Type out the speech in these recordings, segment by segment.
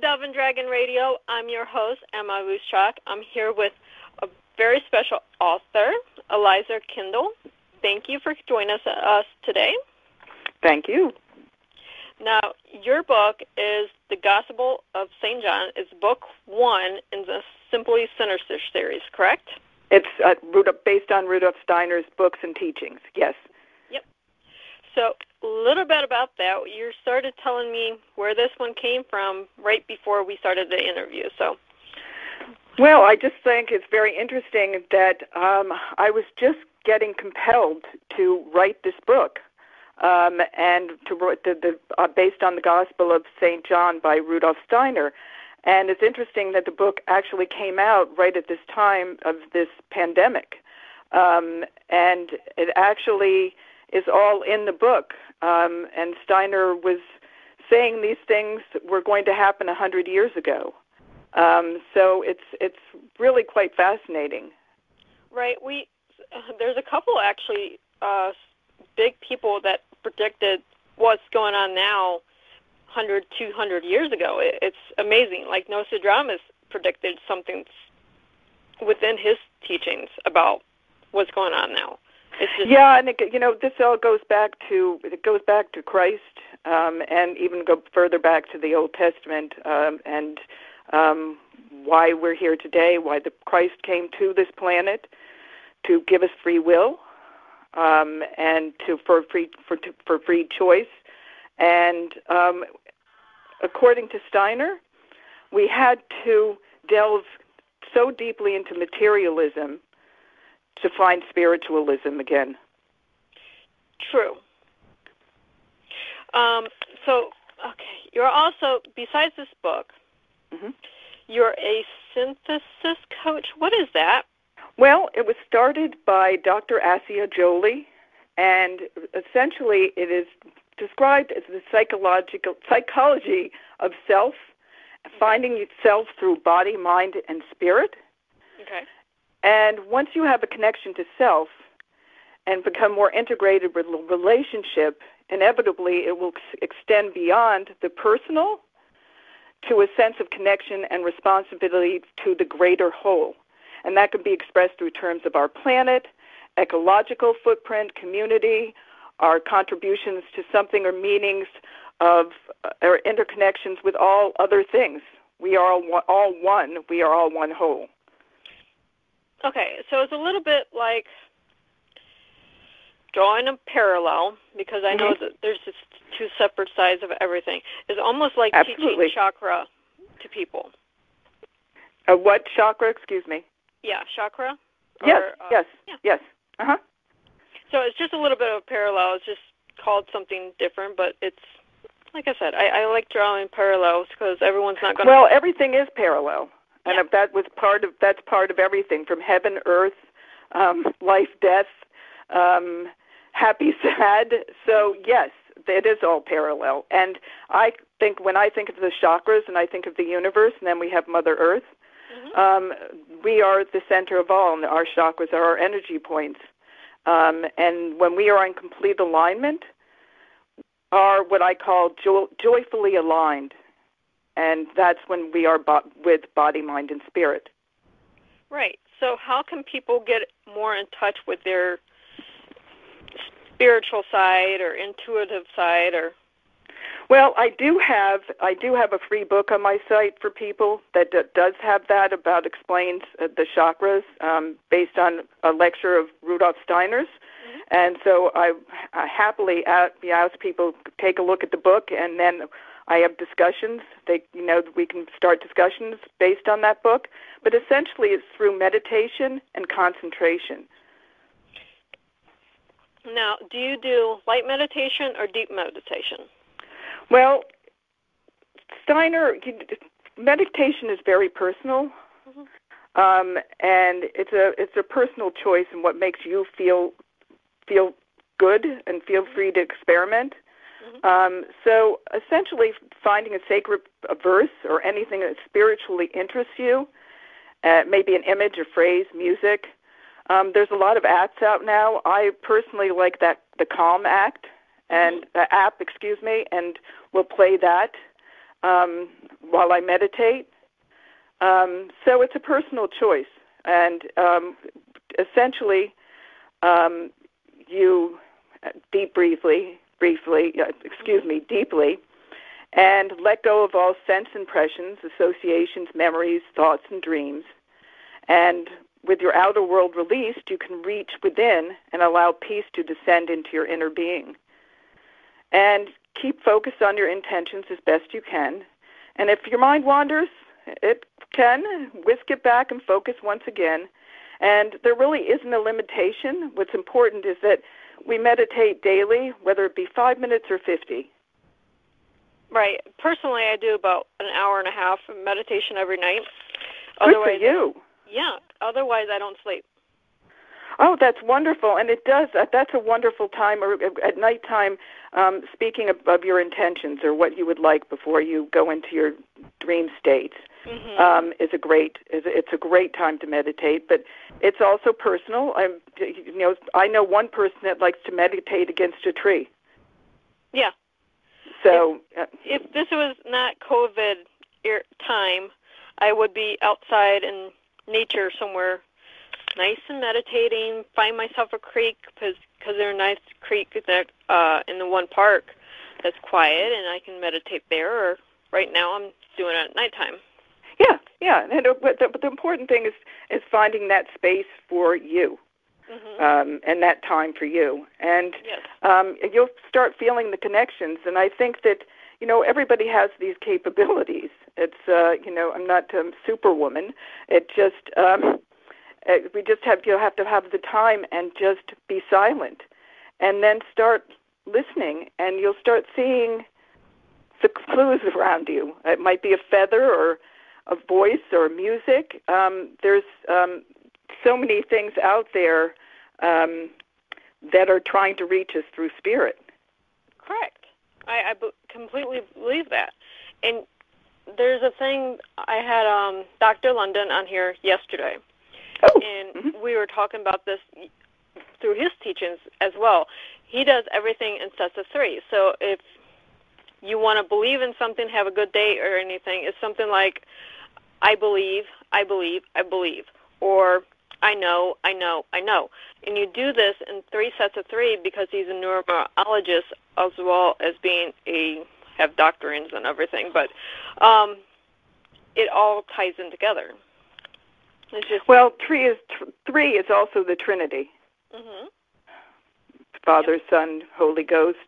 Dove and Dragon Radio. I'm your host, Emma Ruscsak. I'm here with a very special author, Eliza Kendall. Thank you for joining us, us today. Thank you. Now, your book is The Gospel of St. John. It's book one in the Simply Steiner series, correct? It's uh, based on Rudolf Steiner's books and teachings, yes. So, a little bit about that. You started telling me where this one came from right before we started the interview. So, well, I just think it's very interesting that um, I was just getting compelled to write this book, um, and to the, the uh, based on the Gospel of Saint John by Rudolf Steiner. And it's interesting that the book actually came out right at this time of this pandemic, um, and it actually is all in the book. Um, and Steiner was saying these things were going to happen a hundred years ago. Um, so it's it's really quite fascinating. Right. We there's a couple actually uh, big people that predicted what's going on now 100 200 years ago it, it's amazing like nostradamus predicted something within his teachings about what's going on now yeah, and it, you know this all goes back to it goes back to Christ, um, and even go further back to the Old Testament, um, and um, why we're here today, why the Christ came to this planet to give us free will, um, and to for free for for free choice, and um, according to Steiner, we had to delve so deeply into materialism to find spiritualism again. True. Um, so, okay, you're also besides this book, mm-hmm. you're a synthesis coach. What is that? Well, it was started by Dr. Assagioli, and essentially it is described as the psychological psychology of self, finding itself through body, mind, and spirit. Okay. And once you have a connection to self and become more integrated with the relationship, inevitably it will extend beyond the personal to a sense of connection and responsibility to the greater whole. And that can be expressed through terms of our planet, ecological footprint, community, our contributions to something or meanings of uh, our interconnections with all other things. We are all one. We are all one whole. Okay, so it's a little bit like drawing a parallel because I know mm-hmm. that there's just two separate sides of everything. It's almost like Absolutely. teaching chakra to people. A what chakra? Excuse me. Yeah, chakra. Yes. Or, uh, yes. Yeah. Yes. Uh huh. So it's just a little bit of a parallel. It's just called something different, but it's like I said, I, I like drawing parallels because everyone's not going. to... Well, everything is parallel and yeah. that was part of that's part of everything from heaven, earth, um, life, death, um, happy, sad. So yes, it is all parallel. And I think when I think of the chakras and I think of the universe, and then we have Mother Earth, mm-hmm. um, we are the center of all, and our chakras are our energy points. Um, and when we are in complete alignment, are what I call jo- joyfully aligned and that's when we are bo- with body, mind, and spirit. Right. So, how can people get more in touch with their spiritual side or intuitive side, or? Well, I do have I do have a free book on my site for people that d- does have that about explains uh, the chakras um, based on a lecture of Rudolf Steiner's. Mm-hmm. And so I, I happily ask, ask people take a look at the book, and then I have discussions. They, you know, we can start discussions based on that book. But essentially, it's through meditation and concentration. Now, do you do light meditation or deep meditation? Well, Steiner, meditation is very personal, mm-hmm. um, and it's a it's a personal choice and what makes you feel feel good and feel free to experiment. Mm-hmm. Um, so essentially, finding a sacred a verse or anything that spiritually interests you, uh, maybe an image, a phrase, music. Um, there's a lot of apps out now. I personally like that the Calm Act and uh, app, excuse me, and we'll play that. um, while I meditate. Um, so it's a personal choice, and um, essentially, um, you deep briefly, briefly, uh, excuse me, deeply, and let go of all sense impressions, associations, memories, thoughts, and dreams. And with your outer world released, you can reach within and allow peace to descend into your inner being. And keep focused on your intentions as best you can. And if your mind wanders, it can whisk it back and focus once again. And there really isn't a limitation. What's important is that we meditate daily, whether it be five minutes or 50. Right. Personally, I do about an hour and a half of meditation every night. Good Otherwise, for you. Yeah. Otherwise, I don't sleep. Oh, that's wonderful, and it does. That's a wonderful time, or at nighttime, um, speaking of, of your intentions or what you would like before you go into your dream states. Mm-hmm. Um, is a great is it's a great time to meditate, but it's also personal. I'm you know I know one person that likes to meditate against a tree. Yeah. So if, uh, if this was not COVID time, I would be outside in nature somewhere nice and meditating. Find myself a creek because because there's a nice creek that uh, in the one park that's quiet, and I can meditate there. Or right now, I'm doing it at nighttime. Yeah, yeah. And but the, but the important thing is is finding that space for you. Mm-hmm. Um, and that time for you, and yes. um, you'll start feeling the connections. And I think that you know everybody has these capabilities. It's uh, you know I'm not um, superwoman. It just um, uh, we just have you have to have the time and just be silent, and then start listening, and you'll start seeing the clues around you. It might be a feather or a voice or music. Um, there's um, so many things out there um, that are trying to reach us through spirit. Correct. I, I b- completely believe that. And there's a thing I had um, Dr. London on here yesterday, Oh. And mm-hmm. we were talking about this through his teachings as well. He does everything in sets of three. So if you want to believe in something, have a good day or anything, it's something like, I believe, I believe, I believe. Or I know, I know, I know. And you do this in three sets of three because he's a numerologist as well as being a have doctrines and everything. But um, it all ties in together. Well, three is three is also the Trinity. Mm-hmm. Father, yep. Son, Holy Ghost.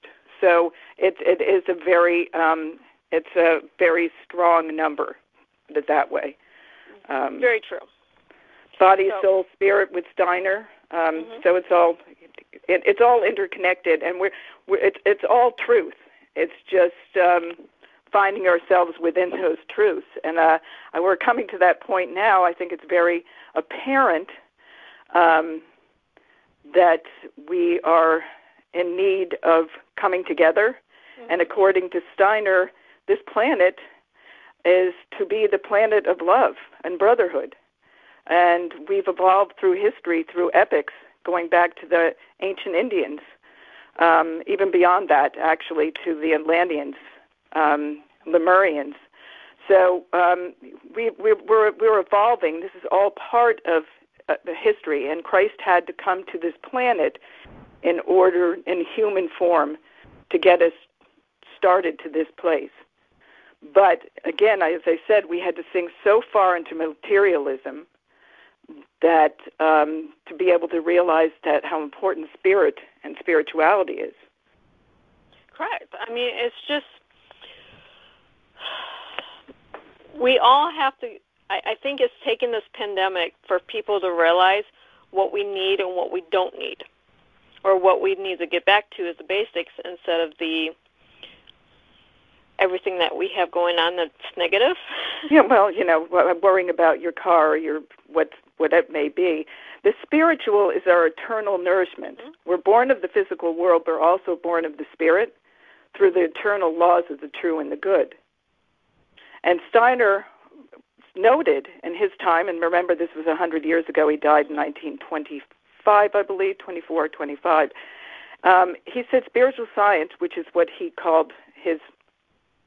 So it it is a very um, it's a very strong number. Put it that way. Um, very true. Body, so, soul, spirit with Steiner. Um, mm-hmm. So it's all it, it's all interconnected, and we're, we're it's it's all truth. It's just um, finding ourselves within those truths. And uh, we're coming to that point now. I think it's very apparent um, that we are in need of coming together. Mm-hmm. And according to Steiner, this planet is to be the planet of love and brotherhood. And we've evolved through history, through epics, going back to the ancient Indians, um, even beyond that, actually, to the Atlanteans um, Lemurians. So um, we, we, we're, we're evolving. This is all part of uh, the history, and Christ had to come to this planet in order, in human form, to get us started to this place. But again, as I said, we had to sink so far into materialism that um, to be able to realize that how important spirit and spirituality is. Correct. I mean, it's just we all have to. I, I think it's taken this pandemic for people to realize what we need and what we don't need, or what we need to get back to is the basics instead of the everything that we have going on that's negative. yeah, well, you know, worrying about your car or your what what it may be. The spiritual is our eternal nourishment. Mm-hmm. We're born of the physical world, but we're also born of the spirit through the eternal laws of the true and the good. And Steiner noted in his time, and remember this was 100 years ago, he died in 1925, I believe, 24 25. Um, he said spiritual science, which is what he called his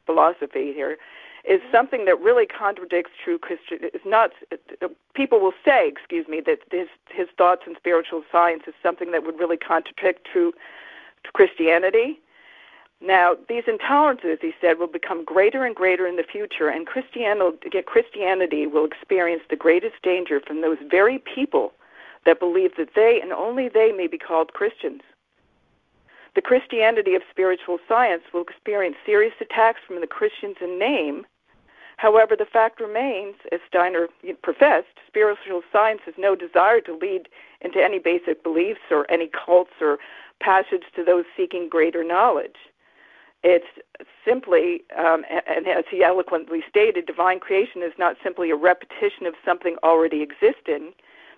philosophy here, is something that really contradicts true Christian. Is not people will say, excuse me, that his his thoughts in spiritual science is something that would really contradict true Christianity. Now, these intolerances, he said, will become greater and greater in the future, and Christianity will experience the greatest danger from those very people that believe that they and only they may be called Christians. The Christianity of spiritual science will experience serious attacks from the Christians in name. However, the fact remains, as Steiner professed, spiritual science has no desire to lead into any basic beliefs or any cults or passage to those seeking greater knowledge. It's simply, um, and as he eloquently stated, divine creation is not simply a repetition of something already existing.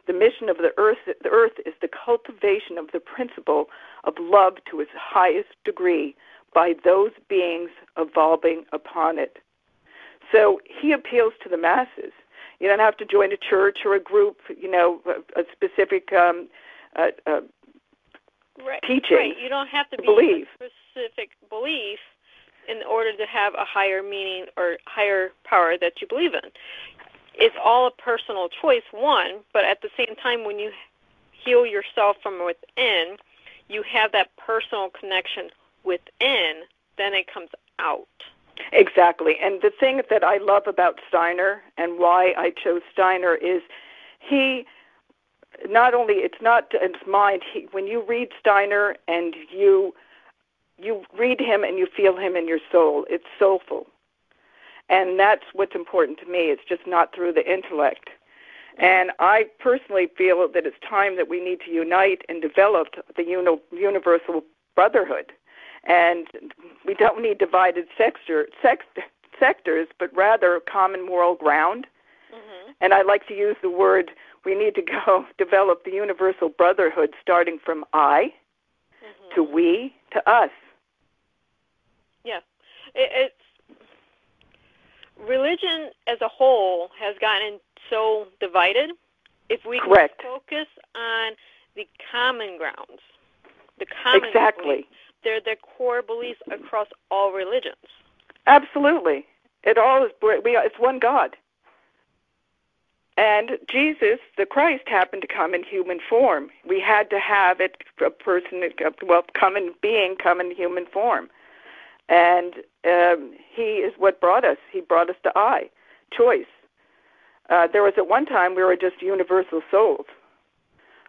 The mission of the earth, the earth is the cultivation of the principle of love to its highest degree by those beings evolving upon it. So he appeals to the masses. You don't have to join a church or a group, you know, a, a specific um, uh, uh, right, teaching. Right. You don't have to be believe. Specific belief in order to have a higher meaning or higher power that you believe in. It's all a personal choice, one, but at the same time, when you heal yourself from within, you have that personal connection within, then it comes out. Exactly. And the thing that I love about Steiner and why I chose Steiner is he not only it's not it's mind he, when you read Steiner and you you read him and you feel him in your soul it's soulful and that's what's important to me it's just not through the intellect and I personally feel that it's time that we need to unite and develop the uni- universal brotherhood and we don't need divided sector, sectors but rather common moral ground mm-hmm. and I like to use the word we need to go develop the universal brotherhood starting from I mm-hmm. to we to us. Yeah. It, it's religion as a whole has gotten so divided. If we Correct. focus on the common grounds, the common exactly. beliefs, they're the core beliefs across all religions. Absolutely. It all is we it's one God. And Jesus, the Christ, happened to come in human form. We had to have it, a person, well, come in being, come in human form. And um, he is what brought us. He brought us to I, choice. Uh, there was at one time we were just universal souls,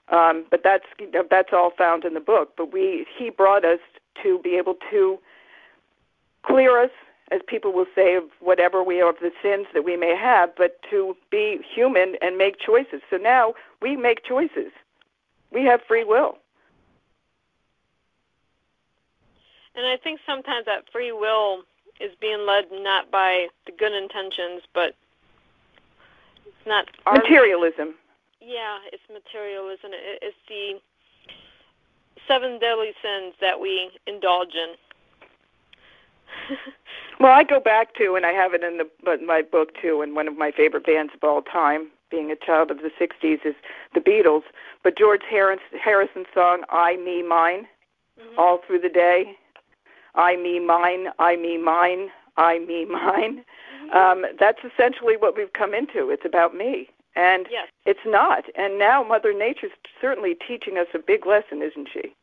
um, but that's that's all found in the book. But we he brought us to be able to clear us as people will say, of whatever we are of the sins that we may have, but to be human and make choices. So now we make choices. We have free will. And I think sometimes that free will is being led not by the good intentions, but it's not our materialism. Yeah, it's materialism. It's the seven deadly sins that we indulge in. well, I go back to, and I have it in the but my book too. And one of my favorite bands of all time, being a child of the '60s, is the Beatles. But George Harrison's song "I Me Mine," mm-hmm. all through the day, "I Me Mine, I Me Mine, I Me Mine." Um, that's essentially what we've come into. It's about me, and yes. it's not. And now Mother Nature's certainly teaching us a big lesson, isn't she?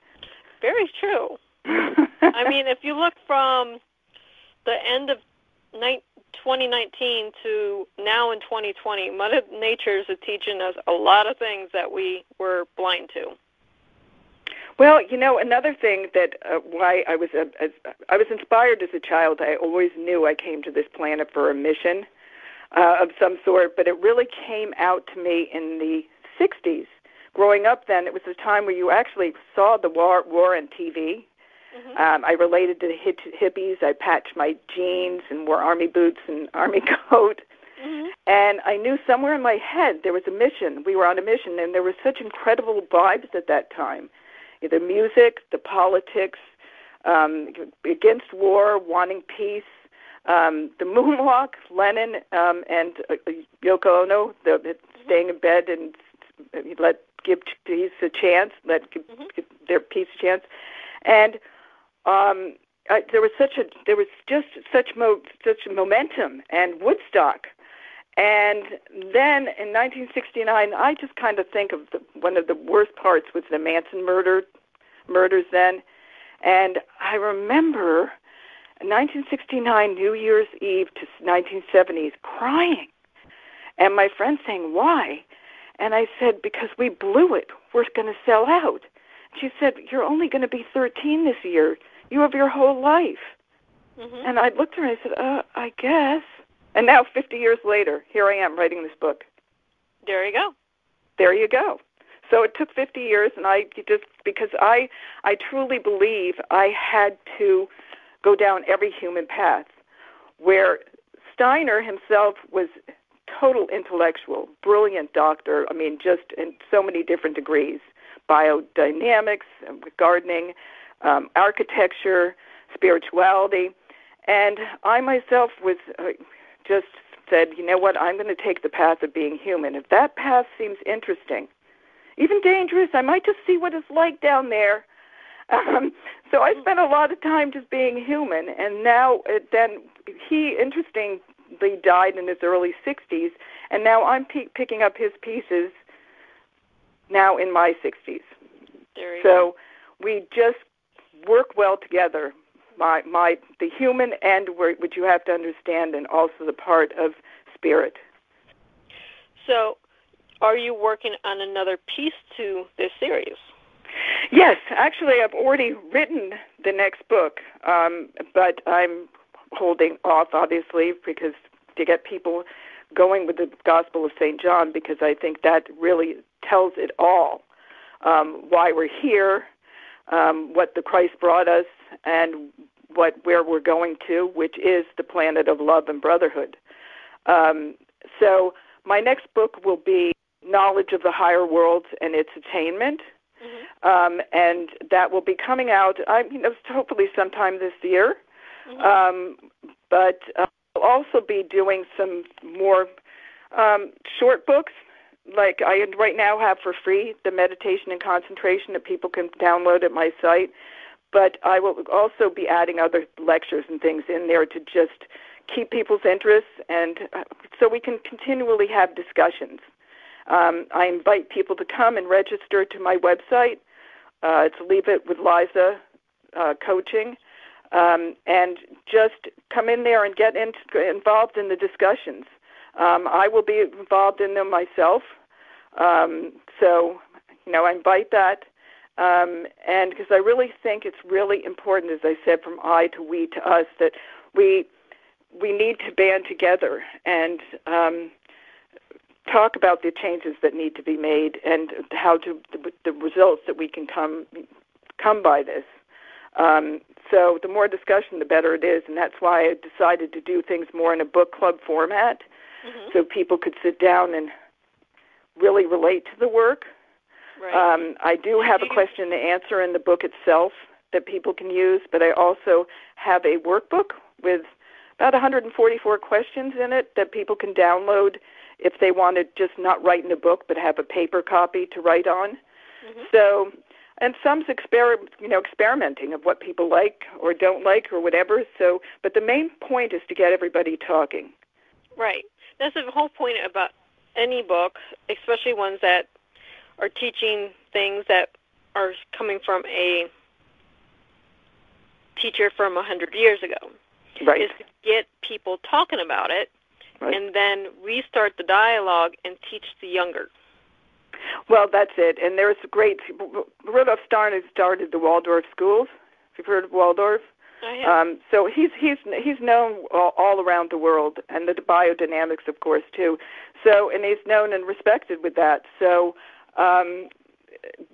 Very true. I mean, if you look from the end of 2019 to now in 2020, Mother Nature is teaching us a lot of things that we were blind to. Well, you know, another thing that uh, why I was uh, as, I was inspired as a child. I always knew I came to this planet for a mission uh, of some sort, but it really came out to me in the 60s. Growing up, then it was a time where you actually saw the war, war on TV Mm-hmm. Um, I related to the hippies. I patched my jeans and wore army boots and army coat. Mm-hmm. And I knew somewhere in my head there was a mission. We were on a mission, and there were such incredible vibes at that time. The music, the politics, um, against war, wanting peace, um, the moonwalk, Lennon um, and uh, Yoko Ono, the, the staying in bed and let give peace a chance, let give, mm-hmm. give their peace a chance, and um, I, there was such a there was just such mo such momentum and Woodstock, and then in 1969, I just kind of think of the, one of the worst parts was the Manson murder murders then, and I remember 1969 New Year's Eve to 1970s crying, and my friend saying why, and I said because we blew it, we're going to sell out. She said you're only going to be 13 this year you have your whole life. Mm-hmm. And I looked at her and I said, uh, I guess. And now, 50 years later, here I am writing this book. There you go. There you go. So it took 50 years, and I just because I I truly believe I had to go down every human path, where Steiner himself was total intellectual, brilliant doctor. I mean, just in so many different degrees, biodynamics, gardening, um, architecture, spirituality, and I myself was uh, just said, you know what, I'm going to take the path of being human. If that path seems interesting, even dangerous, I might just see what it's like down there. Um, so I spent a lot of time just being human, and now it, then he interestingly died in his early 60s, and now I'm p- picking up his pieces now in my 60s. There so go. we just work well together. My my the human end which you have to understand, and also the part of spirit. So, are you working on another piece to this series? Yes, actually, I've already written the next book, um, but I'm holding off, obviously, because to get people going with the Gospel of St. John, because I think that really tells it all. Um, why we're here, um, what the Christ brought us and what where we're going to, which is the planet of love and brotherhood. Um, so my next book will be knowledge of the higher worlds and its attainment. Mm-hmm. Um, and that will be coming out, I you know, hopefully sometime this year. Mm-hmm. Um, but uh, I'll also be doing some more um, short books like I right now have for free the meditation and concentration that people can download at my site. But I will also be adding other lectures and things in there to just keep people's interest and uh, so we can continually have discussions. Um, I invite people to come and register to my website. Uh, it's Leave It with Liza uh, Coaching. Um, and just come in there and get in, involved in the discussions. Um, I will be involved in them myself. Um, so, you know, I invite that. Um, and because I really think it's really important, as I said, from I to we to us, that we we need to band together and um, talk about the changes that need to be made and how to the, the results that we can come come by this. Um, so the more discussion, the better it is, and that's why I decided to do things more in a book club format, mm-hmm. so people could sit down and really relate to the work. Right. Um, I do have a question to answer in the book itself that people can use, but I also have a workbook with about 144 questions in it that people can download if they want to just not write in a book but have a paper copy to write on. Mm-hmm. So, and some's exper- you know experimenting of what people like or don't like or whatever. So, but the main point is to get everybody talking. Right. That's the whole point about any book, especially ones that are teaching things that are coming from a teacher from a hundred years ago. Right. Is to get people talking about it right. and then restart the dialogue and teach the younger. Well, that's it. And there's great Rudolf Steiner started the Waldorf schools. Have you heard of Waldorf? Um, so he's he's he's known all, all around the world, and the biodynamics, of course, too. So and he's known and respected with that. So um,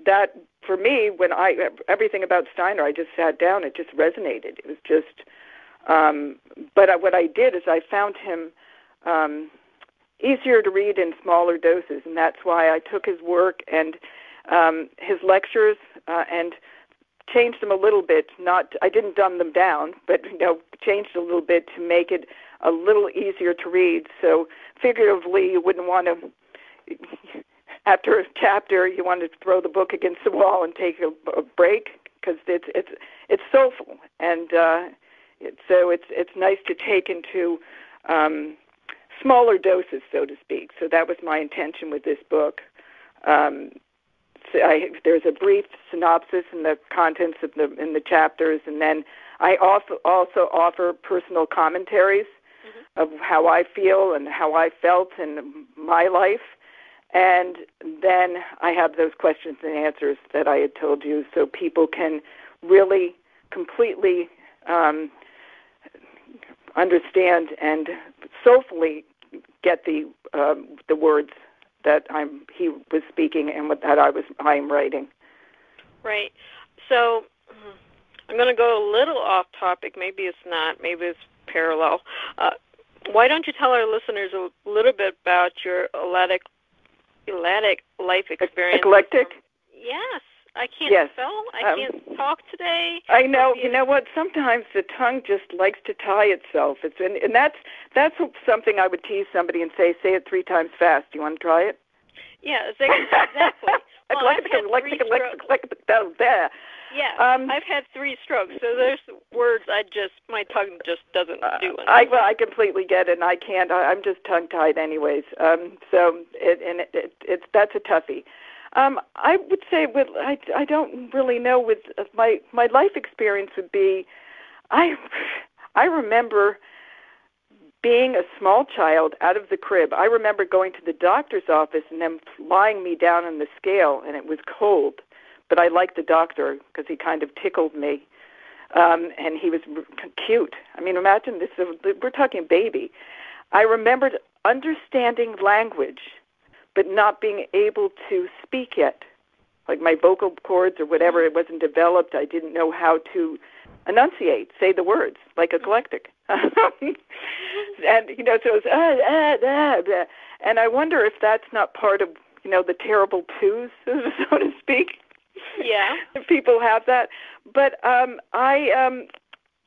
that for me, when I everything about Steiner, I just sat down. It just resonated. It was just. Um, but I, what I did is I found him um, easier to read in smaller doses, and that's why I took his work and um, his lectures uh, and changed them a little bit. Not I didn't dumb them down, but you know changed a little bit to make it a little easier to read. So figuratively, you wouldn't want to. After a chapter, you want to throw the book against the wall and take a, a break because it's it's it's soulful, and uh, it, so it's it's nice to take into um, smaller doses, so to speak. So that was my intention with this book. Um, I, there's a brief synopsis in the contents of the in the chapters, and then I also also offer personal commentaries mm-hmm. of how I feel and how I felt in my life. And then I have those questions and answers that I had told you, so people can really completely um, understand and soulfully get the um, the words that I'm he was speaking and what that I was I'm writing. Right. So I'm going to go a little off topic. Maybe it's not. Maybe it's parallel. Uh, why don't you tell our listeners a little bit about your eclectic, eclectic life experience? Eclectic. Yes. I can't yes. spell. I um, can't talk today. I know. You know what? Sometimes the tongue just likes to tie itself. It's and, and that's that's something I would tease somebody and say, say it three times fast. Do you want to try it? Yeah, exactly. well, eclectic, eclectic, eclectic, there. Yeah, um, I've had three strokes, so there's words I just my tongue just doesn't uh, do. I well, I completely get it, and I can't. I, I'm just tongue tied, anyways. Um, so it and it, it, it's that's a toughie. Um, I would say with I I don't really know with uh, my my life experience would be, I I remember being a small child out of the crib. I remember going to the doctor's office and them lying me down on the scale, and it was cold but I liked the doctor because he kind of tickled me, um, and he was cute. I mean, imagine this: we're talking baby. I remembered understanding language, but not being able to speak yet, like my vocal cords or whatever. It wasn't developed. I didn't know how to enunciate, say the words like eclectic. and you know, so it was ah, ah, ah, ah. and I wonder if that's not part of you know the terrible twos, so to speak yeah if people have that but um i um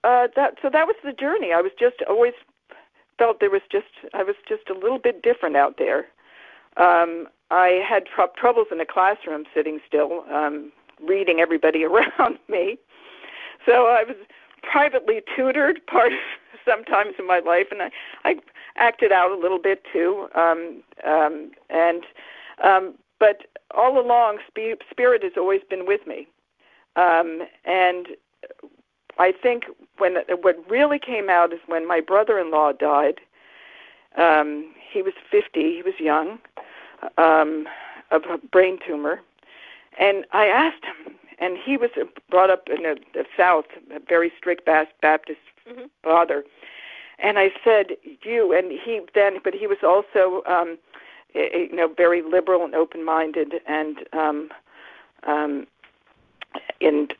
uh that so that was the journey i was just always felt there was just i was just a little bit different out there um i had tr- troubles in the classroom sitting still um reading everybody around me so i was privately tutored part sometimes in my life and i i acted out a little bit too um um and um but all along, spirit has always been with me, um, and I think when what really came out is when my brother-in-law died. Um, he was 50. He was young, um, of a brain tumor, and I asked him. And he was brought up in the, the South, a very strict Baptist mm-hmm. father. And I said, "You." And he then, but he was also um, you know, very liberal and open-minded, and um, um, and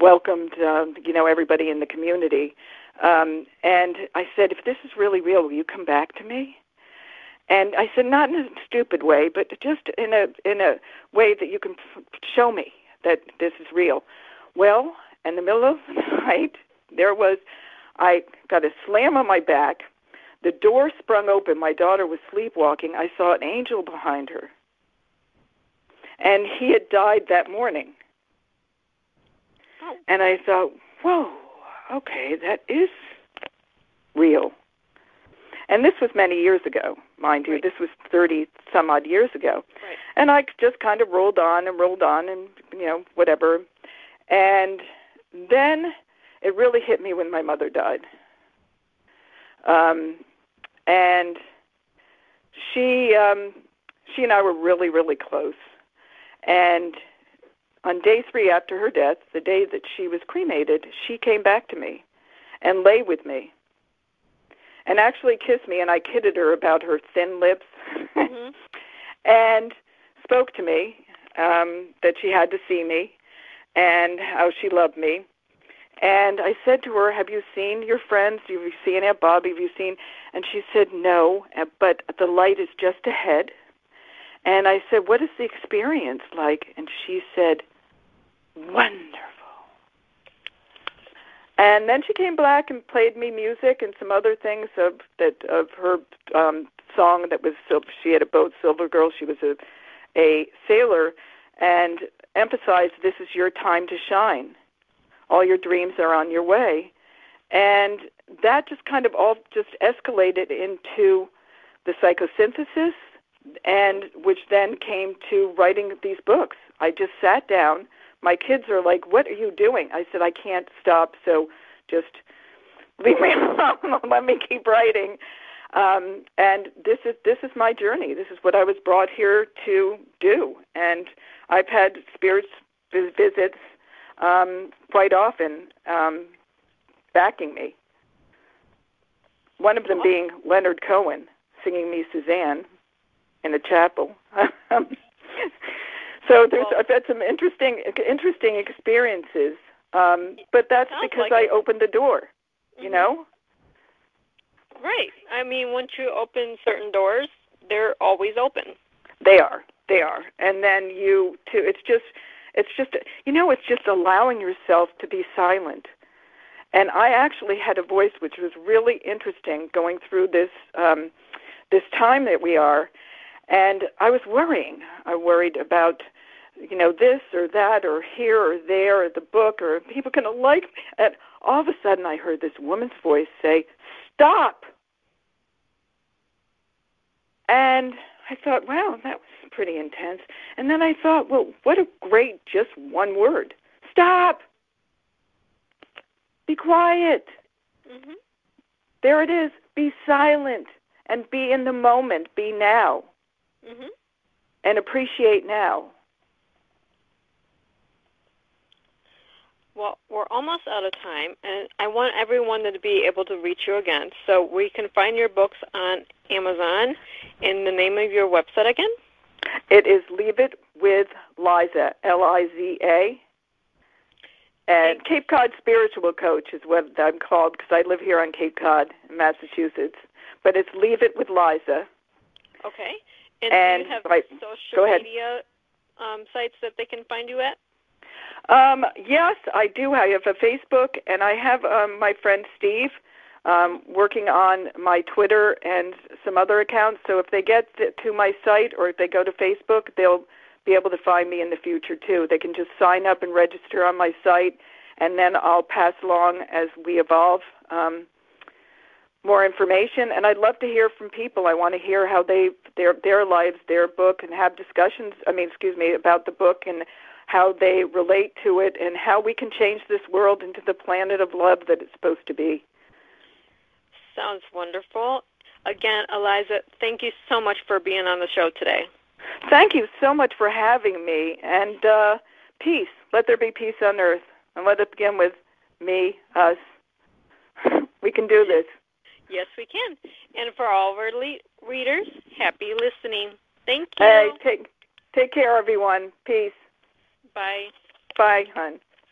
welcomed, uh, you know, everybody in the community. Um, and I said, if this is really real, will you come back to me? And I said, not in a stupid way, but just in a in a way that you can show me that this is real. Well, in the middle of the night, there was, I got a slam on my back the door sprung open. My daughter was sleepwalking. I saw an angel behind her. And he had died that morning. Oh. And I thought, whoa, okay, that is real. And this was many years ago, mind you. Right. This was 30 some odd years ago. Right. And I just kind of rolled on and rolled on and, you know, whatever. And then it really hit me when my mother died. Um, and she um, she and I were really really close. And on day three after her death, the day that she was cremated, she came back to me and lay with me and actually kissed me and I kidded her about her thin lips mm-hmm. and spoke to me um that she had to see me and how she loved me and I said to her, "Have you seen your friends? Have you seen Aunt Bobby? Have you seen?" And she said, "No, but the light is just ahead." And I said, "What is the experience like?" And she said, "Wonderful." And then she came back and played me music and some other things of that of her um song that was she had a boat Silver Girl. She was a a sailor and emphasized this is your time to shine. All your dreams are on your way. And that just kind of all just escalated into the psychosynthesis and which then came to writing these books. I just sat down. My kids are like, "What are you doing?" I said, "I can't stop, so just leave me alone. Let me keep writing." Um, and this is this is my journey. This is what I was brought here to do. And I've had spirits visits um, quite often, um, backing me. One of them being Leonard Cohen singing me Suzanne in the chapel. so there's I've had some interesting interesting experiences, um, but that's because like I it. opened the door. Mm-hmm. You know. Right. I mean, once you open certain doors, they're always open. They are. They are. And then you too. It's just. It's just. You know. It's just allowing yourself to be silent. And I actually had a voice which was really interesting going through this um, this time that we are and I was worrying. I worried about, you know, this or that or here or there or the book or people going to like me. And all of a sudden I heard this woman's voice say, Stop! And I thought, wow, that was pretty intense. And then I thought, well, what a great just one word. Stop! Be quiet. Mm-hmm. There it is. Be silent and be in the moment. Be now mm-hmm. and appreciate now. Well, we're almost out of time, and I want everyone to be able to reach you again. So we can find your books on Amazon. In the name of your website again? It is Leave It with Liza, L I Z A. And Cape Cod Spiritual Coach is what I'm called because I live here on Cape Cod, Massachusetts. But it's Leave It with Liza. Okay. And, and do you have social media um, sites that they can find you at? Um, yes, I do. I have a Facebook, and I have um, my friend Steve um, working on my Twitter and some other accounts. So if they get to my site or if they go to Facebook, they'll be able to find me in the future too. They can just sign up and register on my site, and then I'll pass along as we evolve. Um, more information and I'd love to hear from people. I want to hear how they their their lives, their book and have discussions, I mean, excuse me, about the book and how they relate to it and how we can change this world into the planet of love that it's supposed to be. Sounds wonderful. Again, Eliza, thank you so much for being on the show today. Thank you so much for having me. And uh, peace. Let there be peace on earth. And let it begin with me, us. we can do this. Yes, we can. And for all of our le- readers, happy listening. Thank you. Hey, take take care, everyone. Peace. Bye. Bye, hon.